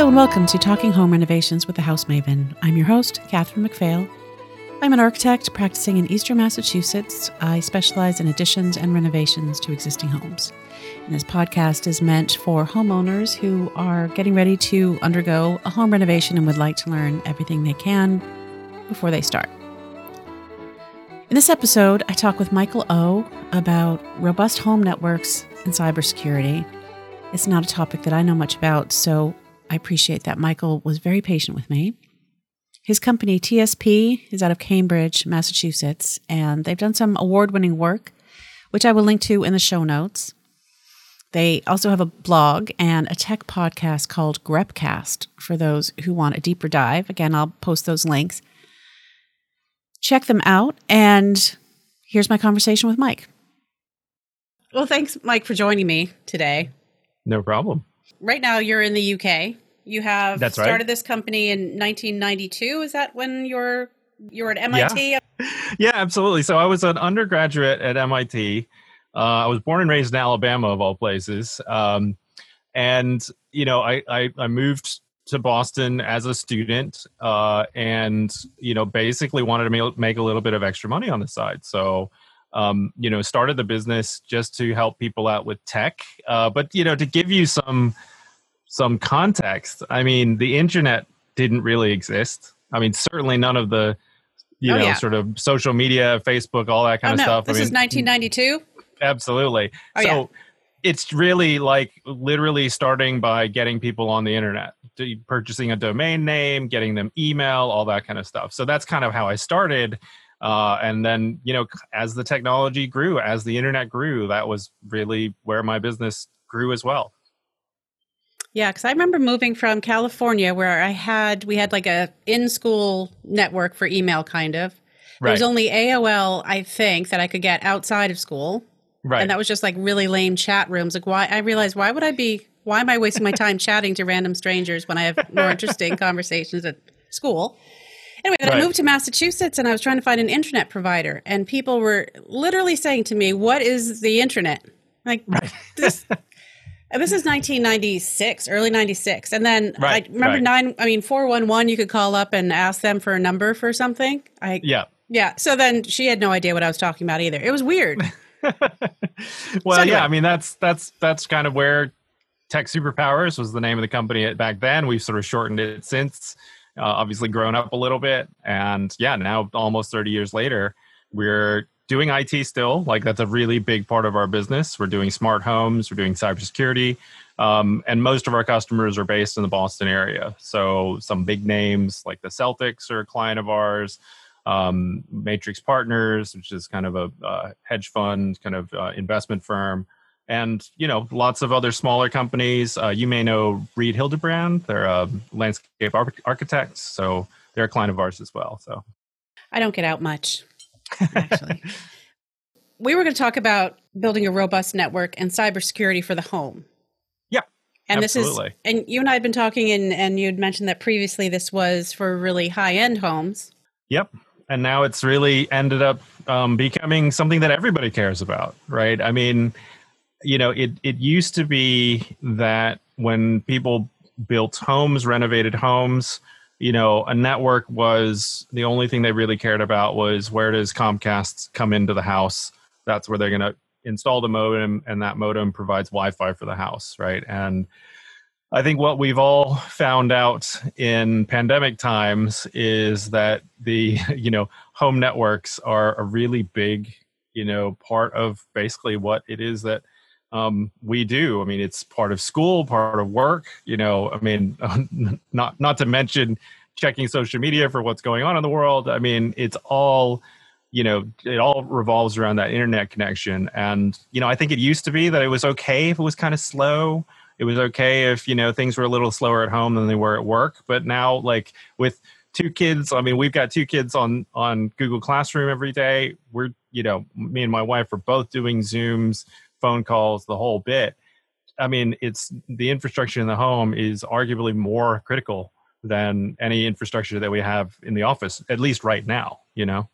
Hello and welcome to Talking Home Renovations with the House Maven. I'm your host, Catherine McPhail. I'm an architect practicing in Eastern Massachusetts. I specialize in additions and renovations to existing homes. And this podcast is meant for homeowners who are getting ready to undergo a home renovation and would like to learn everything they can before they start. In this episode, I talk with Michael O about robust home networks and cybersecurity. It's not a topic that I know much about, so I appreciate that Michael was very patient with me. His company, TSP, is out of Cambridge, Massachusetts, and they've done some award winning work, which I will link to in the show notes. They also have a blog and a tech podcast called Grepcast for those who want a deeper dive. Again, I'll post those links. Check them out, and here's my conversation with Mike. Well, thanks, Mike, for joining me today. No problem. Right now, you're in the UK. You have That's right. started this company in 1992. Is that when you're you were at MIT? Yeah, absolutely. So I was an undergraduate at MIT. Uh, I was born and raised in Alabama, of all places. Um, and you know, I, I I moved to Boston as a student, uh, and you know, basically wanted to ma- make a little bit of extra money on the side. So. Um, you know, started the business just to help people out with tech. Uh, but you know, to give you some some context, I mean, the internet didn't really exist. I mean, certainly none of the you Oh, know yeah. sort of social media, Facebook, all that kind oh of no, stuff. this I is 1992. absolutely. Oh, so yeah. it's really like literally starting by getting people on the internet, purchasing a domain name, getting them email, all that kind of stuff. So that's kind of how I started. Uh, and then, you know, as the technology grew, as the internet grew, that was really where my business grew as well. Yeah, because I remember moving from California where I had we had like a in school network for email, kind of. There was only AOL, I think, that I could get outside of school, Right. and that was just like really lame chat rooms. Like, why? I realized why would I be? Why am I wasting my time chatting to random strangers when I have more interesting conversations at school? Anyway, then I moved to Massachusetts and I was trying to find an internet provider, and people were literally saying to me, "What is the internet?" Like right. this. And This is 1996, early 96. And then Right, I remember right. nine, I mean, 411, you could call up and ask them for a number for something. I, yeah. yeah. So then she had no idea what I was talking about either. It was weird. well, anyway. yeah, I mean that's that's that's kind of where Tech Superpowers was the name of the company back then. We've sort of shortened it since, uh, obviously grown up a little bit, and yeah, now almost thirty years later, we're doing IT still. Like that's a really big part of our business. We're doing smart homes, we're doing cybersecurity, um, and most of our customers are based in the Boston area. So some big names like the Celtics are a client of ours um, Matrix Partners, which is kind of a uh, hedge fund, kind of uh, investment firm, and you know lots of other smaller companies. Uh, you may know Reed Hildebrand; they're um, landscape ar- architects, so they're a client of ours as well. So I don't get out much, actually. we were going to talk about building a robust network and cybersecurity for the home. Yeah, And this is, absolutely. and you and I had been talking, and, and you had mentioned that previously this was for really high end homes. Yep. And now it's really ended up um, becoming something that everybody cares about, right? I mean, you know, it it used to be that when people built homes, renovated homes, you know, a network was the only thing they really cared about was where does Comcast come into the house? That's where they're going to install the modem, and that modem provides Wi-Fi for the house, right? And I think what we've all found out in pandemic times is that the you know home networks are a really big you know part of basically what it is that um, we do. I mean, it's part of school, part of work. You know, I mean, not not to mention checking social media for what's going on in the world. I mean, it's all you know it all revolves around that internet connection and you know i think it used to be that it was okay if it was kind of slow it was okay if you know things were a little slower at home than they were at work but now like with two kids i mean we've got two kids on on google classroom every day we're you know me and my wife are both doing zooms phone calls the whole bit i mean it's the infrastructure in the home is arguably more critical than any infrastructure that we have in the office at least right now you know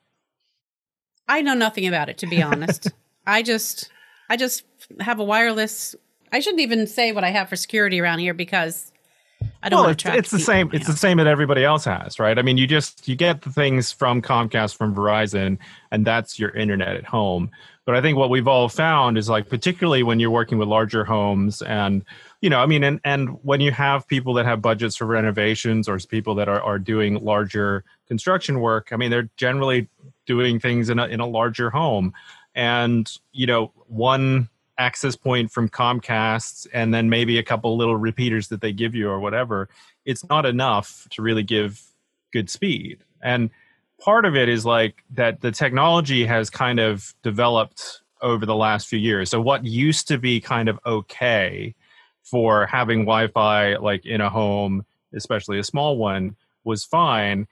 I know nothing about it, to be honest. I just, I just have a wireless. I shouldn't even say what I have for security around here because I don't well, want it's, to track. it's the same. It's the same that everybody else has, right? I mean, you just you get the things from Comcast, from Verizon, and that's your internet at home. But I think what we've all found is like, particularly when you're working with larger homes, and you know, I mean, and and when you have people that have budgets for renovations or people that are are doing larger construction work, I mean, they're generally doing things in a in a larger home, and you know, one access point from Comcast and then maybe a couple little repeaters that they give you or whatever, it's not enough to really give good speed. And part of it is like that the technology has kind of developed over the last few years. So what used to be kind of okay for having Wi-Fi like in a home, especially a small one, was fine.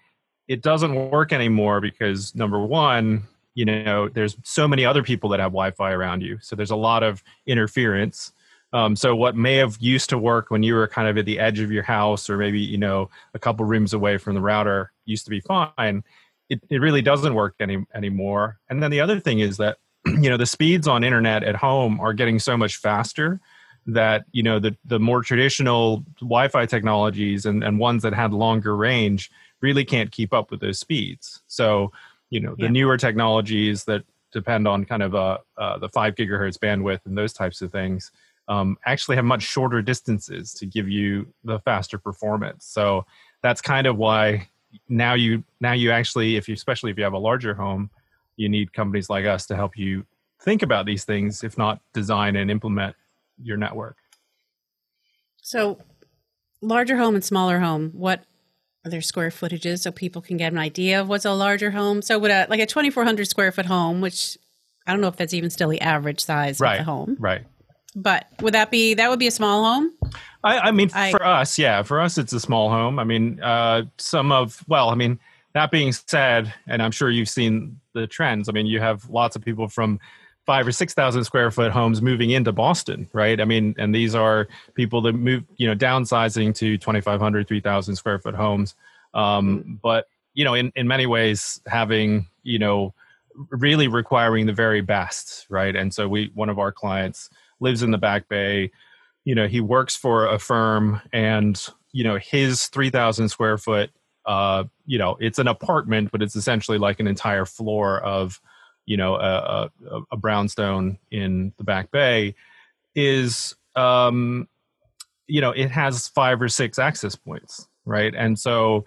It doesn't work anymore because number one, you know there's so many other people that have wi-fi around you so there's a lot of interference. Um, so what may have used to work when you were kind of at the edge of your house or maybe you know a couple rooms away from the router used to be fine. It, it really doesn't work any anymore. And then the other thing is that you know the speeds on internet at home are getting so much faster that you know the the more traditional wi-fi technologies and, and ones that had longer range really can't keep up with those speeds. So you know the Yeah. newer technologies that depend on kind of uh, uh, the five gigahertz bandwidth and those types of things um, actually have much shorter distances to give you the faster performance. So that's kind of why now you now you actually if you especially if you have a larger home, you need companies like us to help you think about these things, if not design and implement your network. So, larger home and smaller home. What their square footages so people can get an idea of what's a larger home? So, would a like a twenty four hundred square foot home, which I don't know if that's even still the average size Right. of the home, Right. but would that be that would be a small home? I, I mean, I- for us, yeah, for us, it's a small home. I mean, uh, some of, well, I mean, that being said, and I'm sure you've seen the trends. I mean, you have lots of people from five or six thousand square foot homes moving into Boston, right? I mean, and these are people that move, you know, downsizing to 2,500, 3,000 square foot homes. Um, but you know, in in many ways, having you know, really requiring the very best, right? And so we, one of our clients lives in the Back Bay you know he works for a firm and you know his 3000 square foot uh you know it's an apartment but it's essentially like an entire floor of you know a, a, a brownstone in the back bay is um you know it has five or six access points right? And so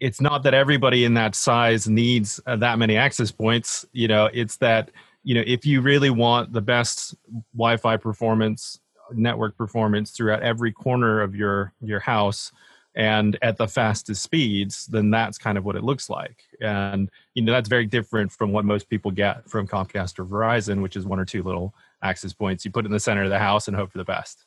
it's not that everybody in that size needs uh, that many access points. You know it's that you know if you really want the best wi-fi performance network performance throughout every corner of your your house and at the fastest speeds then that's kind of what it looks like and you know that's very different from what most people get from comcast or verizon which is one or two little access points you put in the center of the house and hope for the best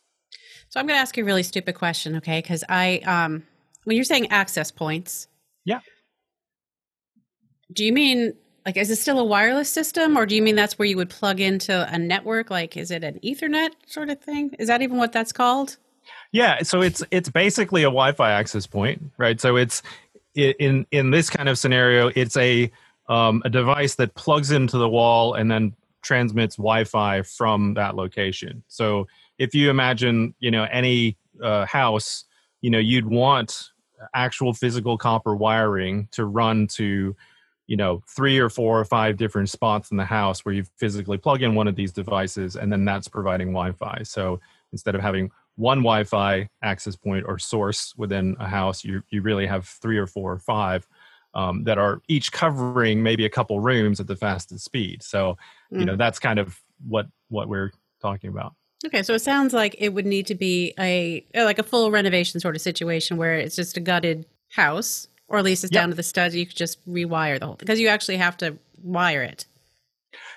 So I'm going to ask you a really stupid question, okay? Because I, um, when you're saying access points, Yeah. Do you mean like is it still a wireless system, or do you mean that's where you would plug into a network? Like, is it an Ethernet sort of thing? Is that even what that's called? Yeah, so it's it's basically a Wi-Fi access point, right? So it's in in this kind of scenario, it's a um, a device that plugs into the wall and then transmits Wi-Fi from that location. So if you imagine, you know, any uh, house, you know, you'd want actual physical copper wiring to run to you know three or four or five different spots in the house where you physically plug in one of these devices and then that's providing wi-fi so instead of having one wi-fi access point or source within a house you, you really have three or four or five um, that are each covering maybe a couple rooms at the fastest speed so you know that's kind of what what we're talking about Okay, so it sounds like it would need to be a uh, like a full renovation sort of situation where it's just a gutted house, or at least it's Yep. down to the studs. You could just rewire the whole because you actually have to wire it.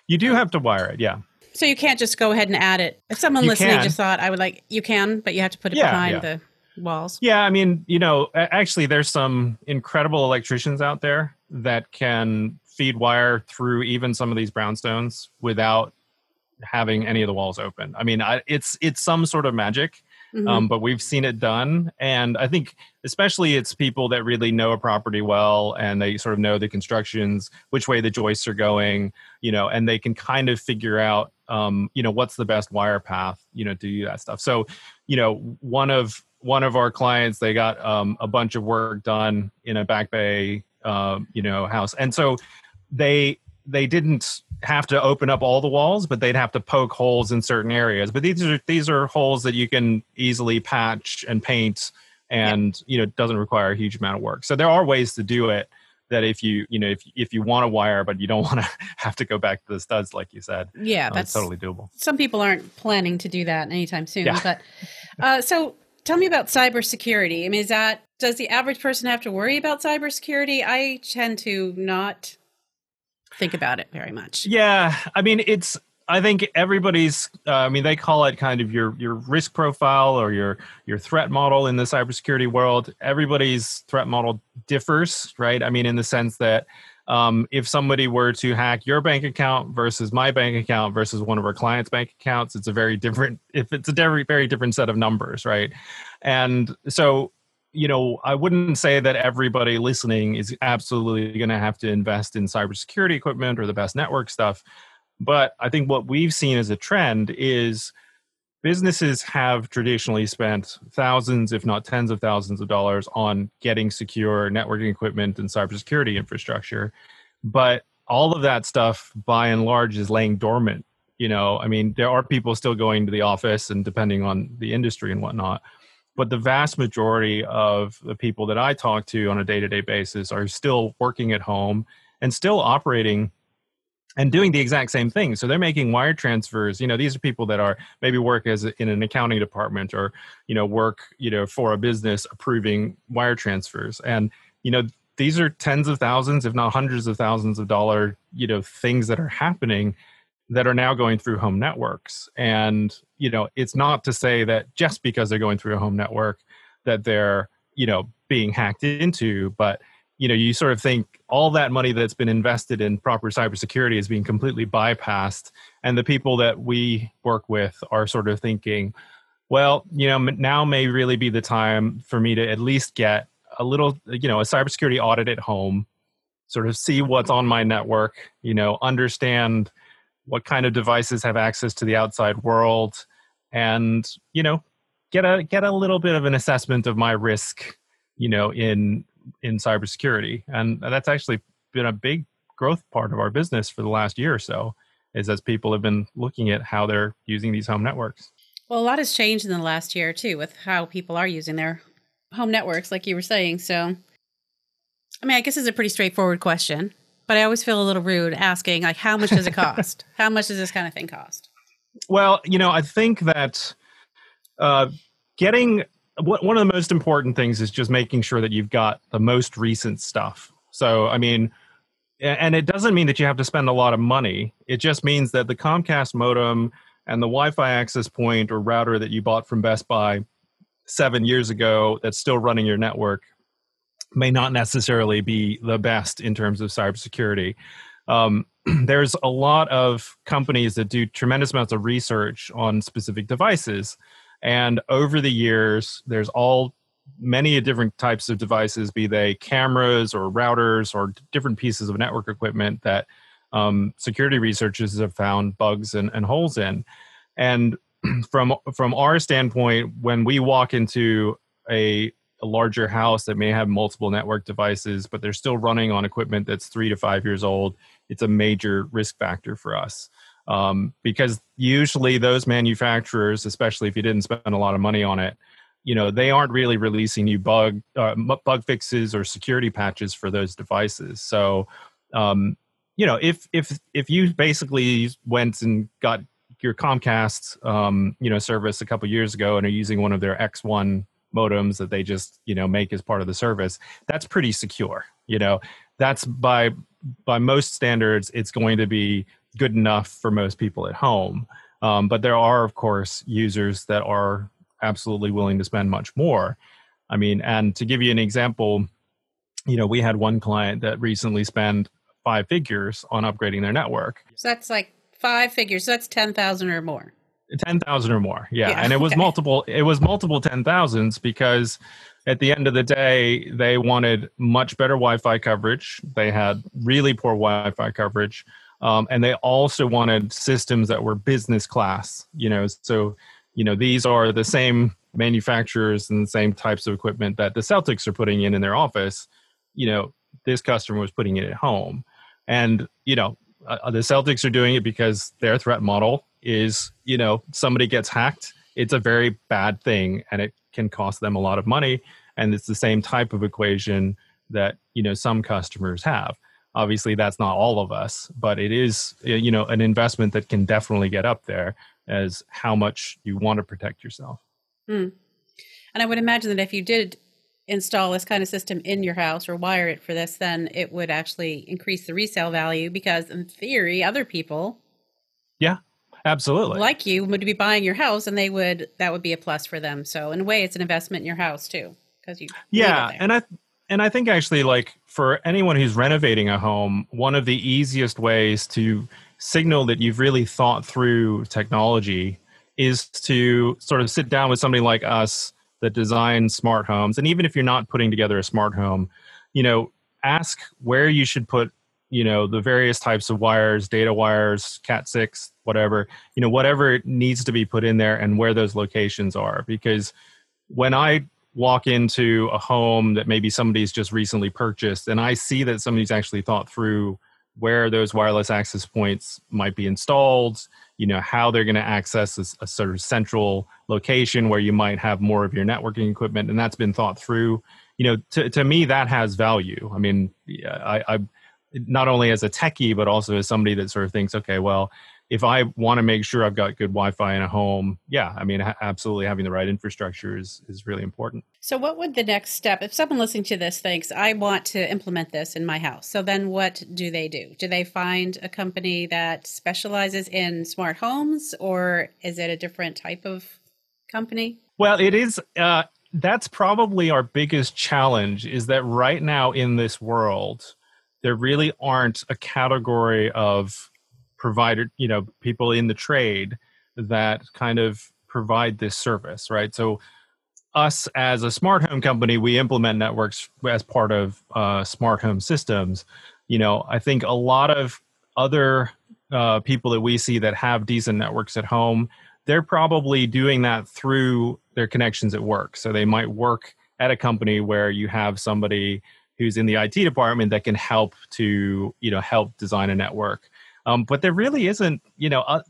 you do have to wire it yeah So you can't just go ahead and add it. If someone You listening can. just thought I would like, you can, but you have to put it Yeah, behind yeah. the walls. Yeah, I mean, you know, actually, there's some incredible electricians out there that can feed wire through even some of these brownstones without having any of the walls open. I mean, I, it's it's some sort of magic, Mhm. um, but we've seen it done, and I think especially it's people that really know a property well and they sort of know the constructions, which way the joists are going, you know, and they can kind of figure out, um, you know, what's the best wire path, you know, to do that stuff. So, you know, one of one of our clients they got um, a bunch of work done in a back bay um, you know house and so they they didn't have to open up all the walls but they'd have to poke holes in certain areas but these are these are holes that you can easily patch and paint and you know it doesn't require a huge amount of work so there are ways to do it that if you you know if if you want to wire but you don't want to have to go back to the studs like you said yeah uh, that's totally doable some people aren't planning to do that anytime soon yeah. but uh, so tell me about cybersecurity. I mean, is that does the average person have to worry about cybersecurity? I tend to not think about it very much. Yeah, I mean, it's. I think everybody's. Uh, I mean, they call it kind of your your risk profile or your your threat model in the cybersecurity world. Everybody's threat model differs, right? I mean, in the sense that um, if somebody were to hack your bank account versus my bank account versus one of our clients' bank accounts, it's a very different. If it's a very very different set of numbers, right? And so, you know, I wouldn't say that everybody listening is absolutely going to have to invest in cybersecurity equipment or the best network stuff. But I think what we've seen as a trend is businesses have traditionally spent thousands, if not tens of thousands of dollars on getting secure networking equipment and cybersecurity infrastructure. But all of that stuff, by and large, is laying dormant. You know, I mean, there are people still going to the office and depending on the industry and whatnot. But the vast majority of the people that I talk to on a day to day basis are still working at home and still operating and doing the exact same thing. So they're making wire transfers. You know, these are people that are maybe work as in an accounting department or you know work you know for a business approving wire transfers. And you know these are tens of thousands, if not hundreds of thousands of dollar you know things that are happening that are now going through home networks. And you know, it's not to say that just because they're going through a home network that they're you know being hacked into, but you know, you sort of think all that money that's been invested in proper cybersecurity is being completely bypassed, and the people that we work with are sort of thinking, well, you know, now may really be the time for me to at least get a little, you know, a cybersecurity audit at home, sort of see what's on my network, you know, understand what kind of devices have access to the outside world, and you know, get a get a little bit of an assessment of my risk, you know, in in cybersecurity, and that's actually been a big growth part of our business for the last year or so. Is as people have been looking at how they're using these home networks. Well, a lot has changed in the last year too, with how people are using their home networks, like you were saying. So, I mean, I guess it's a pretty straightforward question, but I always feel a little rude asking, like, how much does it cost? how much does this kind of thing cost? Well, you know, I think that uh, getting one of the most important things is just making sure that you've got the most recent stuff. So, I mean, and it doesn't mean that you have to spend a lot of money. It just means that the Comcast modem and the Wi-Fi access point or router that you bought from Best Buy seven years ago that's still running your network may not necessarily be the best in terms of cybersecurity. Um, there's a lot of companies that do tremendous amounts of research on specific devices and over the years, there's all many different types of devices, be they cameras or routers or different pieces of network equipment that um, security researchers have found bugs and, and holes in. And from from our standpoint, when we walk into a, a larger house that may have multiple network devices, but they're still running on equipment that's three to five years old, it's a major risk factor for us um, because usually those manufacturers, especially if you didn't spend a lot of money on it, you know they aren't really releasing new bug uh, bug fixes or security patches for those devices. So, um, you know, if if if you basically went and got your Comcast, um, you know, service a couple years ago and are using one of their X1 modems that they just you know make as part of the service, that's pretty secure. You know, that's by by most standards, it's going to be good enough for most people at home. Um, but there are, of course, users that are absolutely willing to spend much more. I mean, and to give you an example, you know, we had one client that recently spent five figures on upgrading their network. So that's like five figures. So that's ten thousand or more. Ten thousand or more, yeah. yeah and it was okay. multiple. It was multiple ten thousands because at the end of the day, they wanted much better Wi-Fi coverage. They had really poor Wi-Fi coverage. Um, and they also wanted systems that were business class. You know, so you know these are the same manufacturers and the same types of equipment that the Celtics are putting in in their office, you know, this customer was putting it at home. And, you know, uh, the Celtics are doing it because their threat model is, you know, somebody gets hacked. It's a very bad thing and it can cost them a lot of money. And it's the same type of equation that, you know, some customers have. Obviously, that's not all of us, but it is, you know, an investment that can definitely get up there as how much you want to protect yourself. Mm. And I would imagine that if you did install this kind of system in your house or wire it for this, then it would actually increase the resale value because, in theory, other people. Yeah, absolutely. Like you would be buying your house, and they would that would be a plus for them. So, in a way, it's an investment in your house too, because you. Yeah, and I and I think actually, like for anyone who's renovating a home, one of the easiest ways to signal that you've really thought through technology is to sort of sit down with somebody like us that design smart homes and even if you're not putting together a smart home you know ask where you should put you know the various types of wires data wires cat 6 whatever you know whatever needs to be put in there and where those locations are. Because when i walk into a home that maybe somebody's just recently purchased and i see that somebody's actually thought through where those wireless access points might be installed you know how they're going to access a, a, sort of central location where you might have more of your networking equipment and that's been thought through. You know to, to me that has value. I mean I, I not only as a techie but also as somebody that sort of thinks okay well if I want to make sure I've got good Wi-Fi in a home, yeah, I mean, ha- absolutely having the right infrastructure is is really important. So, what would the next step if someone listening to this thinks I want to implement this in my house? So then, what do they do? Do they find a company that specializes in smart homes, or is it a different type of company? Well, it is. Uh, that's probably our biggest challenge. Is that right now in this world, there really aren't a category of provider, you know, people in the trade that kind of provide this service, right? So us as a smart home company, we implement networks as part of uh, smart home systems. You know, I think a lot of other uh, people that we see that have decent networks at home, they're probably doing that through their connections at work. So they might work at a company where you have somebody who's in the IT department that can help to, you know, help design a network. Um, but there really isn't, you know, uh,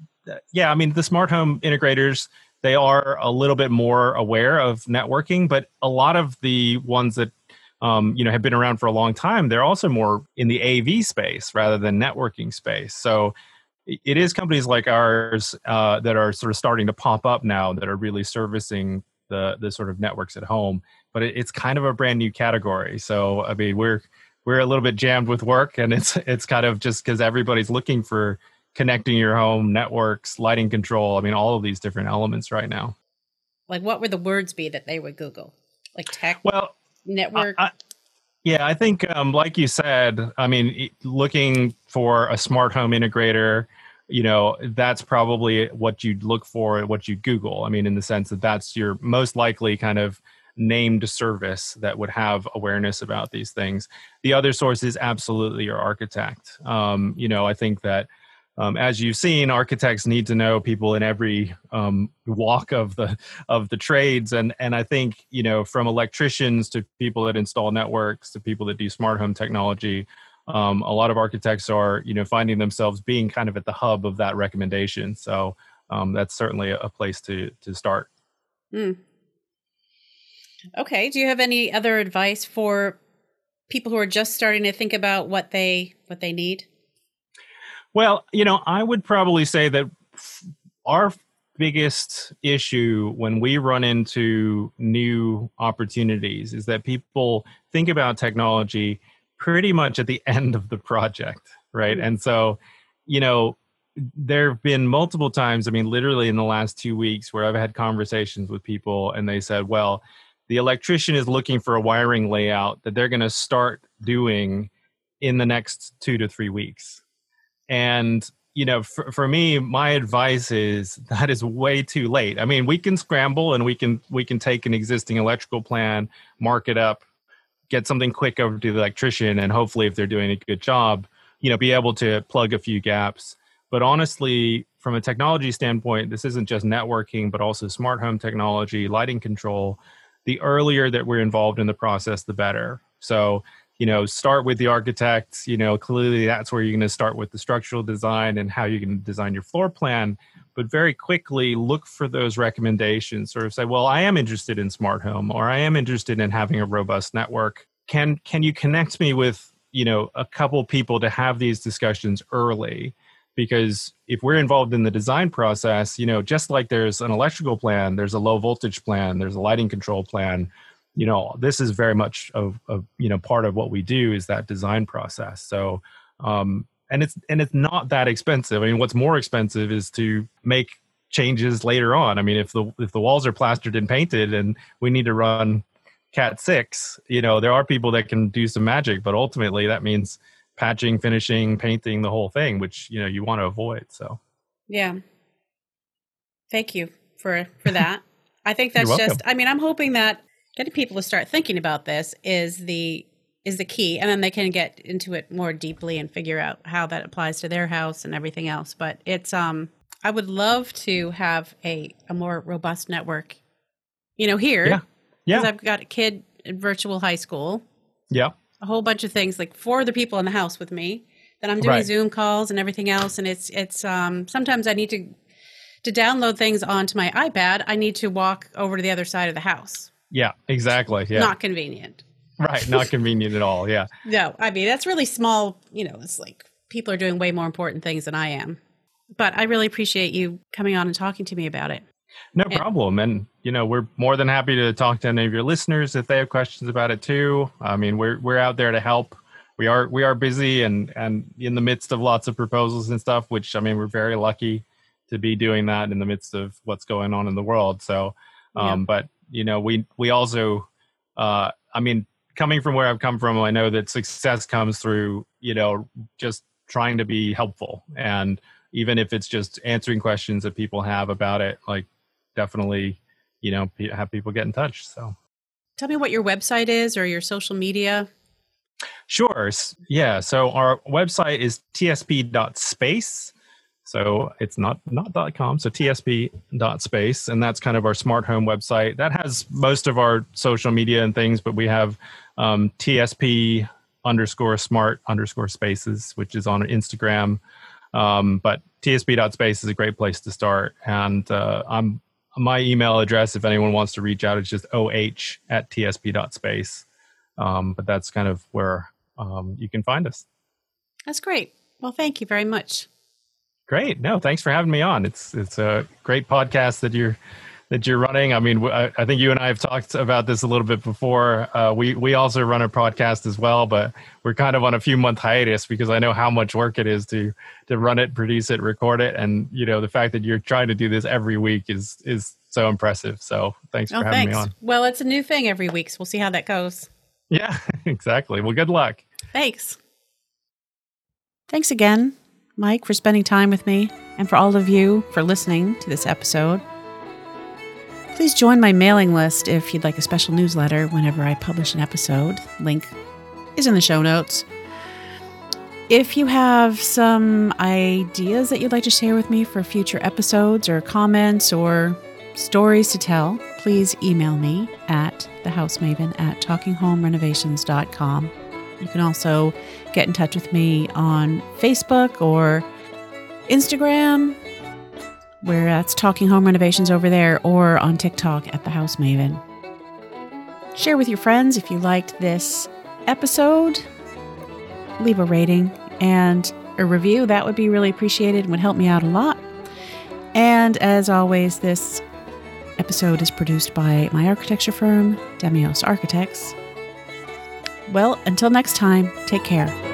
yeah, I mean, the smart home integrators, they are a little bit more aware of networking, but a lot of the ones that, um, you know, have been around for a long time, they're also more in the AV space rather than networking space. So it is companies like ours uh, that are sort of starting to pop up now that are really servicing the the sort of networks at home. But it, it's kind of a brand new category. So I mean, we're we're a little bit jammed with work and it's it's kind of just because everybody's looking for connecting your home networks lighting control i mean all of these different elements right now. Like what would the words be that they would google? Like tech well network? I, I, yeah i think um, like you said i mean looking for a smart home integrator you know that's probably what you'd look for what you google. I mean in the sense that that's your most likely kind of named service that would have awareness about these things. The other source is absolutely your architect. Um, you know, I think that um, as you've seen, architects need to know people in every um, walk of the of the trades, and and I think you know from electricians to people that install networks to people that do smart home technology. Um, a lot of architects are, you know, finding themselves being kind of at the hub of that recommendation. So um, that's certainly a, place to to start. Mm. Okay. Do you have any other advice for people who are just starting to think about what they what they need? Well, you know, I would probably say that our biggest issue when we run into new opportunities is that people think about technology pretty much at the end of the project, right? Mm-hmm. And so, you know, there have been multiple times, I mean, literally in the last two weeks, where I've had conversations with people and they said, well, the electrician is looking for a wiring layout that they're going to start doing in the next two to three weeks. And, you know, for, for me, my advice is that is way too late. I mean, we can scramble and we can, we can take an existing electrical plan, mark it up, get something quick over to the electrician. And hopefully if they're doing a good job, you know, be able to plug a few gaps. But honestly, from a technology standpoint, this isn't just networking, but also smart home technology, lighting control. The earlier that we're involved in the process, the better. So, you know, start with the architect. You know, clearly that's where you're going to start with the structural design and how you can design your floor plan. But very quickly look for those recommendations. Sort of say, well, I am interested in smart home, or I am interested in having a robust network. Can can you connect me with you know a couple people to have these discussions early? Because if we're involved in the design process you know just like there's an electrical plan there's a low voltage plan there's a lighting control plan you know this is very much of, of you know part of what we do is that design process. So um and it's and it's not that expensive. I mean what's more expensive is to make changes later on. I mean if the if the walls are plastered and painted and we need to run cat 6 you know there are people that can do some magic but ultimately that means patching, finishing, painting, the whole thing, which you know you want to avoid. So yeah, thank you for for that. I think that's just. I mean, I'm hoping that getting people to start thinking about this is the is the key, and then they can get into it more deeply and figure out how that applies to their house and everything else. But it's um, I would love to have a a more robust network. You know, here, yeah, yeah. I've got a kid in virtual high school. Yeah a whole bunch of things, like four other people in the house with me. Then I'm doing right. Zoom calls and everything else, and it's it's um, sometimes I need to to download things onto my iPad. I need to walk over to the other side of the house. Yeah, exactly. Yeah, not convenient. Right, not convenient at all. Yeah. No, I mean that's really small. You know, it's like people are doing way more important things than I am. But I really appreciate you coming on and talking to me about it. No problem. And you know, we're more than happy to talk to any of your listeners if they have questions about it too. I mean, we're we're out there to help. We are we are busy and and in the midst of lots of proposals and stuff, which I mean, we're very lucky to be doing that in the midst of what's going on in the world. So, um, yeah. but you know, we we also, uh, I mean, coming from where I've come from, I know that success comes through you know just trying to be helpful and even if it's just answering questions that people have about it, like definitely, you know, have people get in touch. So, tell me what your website is or your social media. Sure. Yeah. So our website is tsp.space. So it's not not .com. So tsp.space, and that's kind of our smart home website. That has most of our social media and things, but we have um, tsp underscore smart underscore spaces, which is on Instagram. Um, but tsp.space is a great place to start, and uh, I'm my email address, if anyone wants to reach out, is just oh at tsp.space. Um, but that's kind of where um, you can find us. That's great. Well, thank you very much. Great. No, thanks for having me on. It's it's a great podcast that you're that you're running. I mean, I, I, think you and I have talked about this a little bit before. Uh, we we also run a podcast as well, but we're kind of on a few month hiatus because I know how much work it is to to run it, produce it, record it, and you know the fact that you're trying to do this every week is is so impressive. So thanks oh, for having thanks. me on. Well, it's a new thing every week, so we'll see how that goes. Yeah, exactly. Well, good luck. Thanks. Thanks again, Mike, for spending time with me, and for all of you for listening to this episode. Please join my mailing list if you'd like a special newsletter whenever I publish an episode. Link is in the show notes. If you have some ideas that you'd like to share with me for future episodes or comments or stories to tell, please email me at thehousemaven at talkinghomerenovations.com. You can also get in touch with me on Facebook or Instagram where that's Talking Home Renovations over there, or on TikTok at The House Maven. Share with your friends if you liked this episode. Leave a rating and a review. That would be really appreciated and would help me out a lot. And as always, this episode is produced by my architecture firm, Demios Architects. Well, until next time, take care.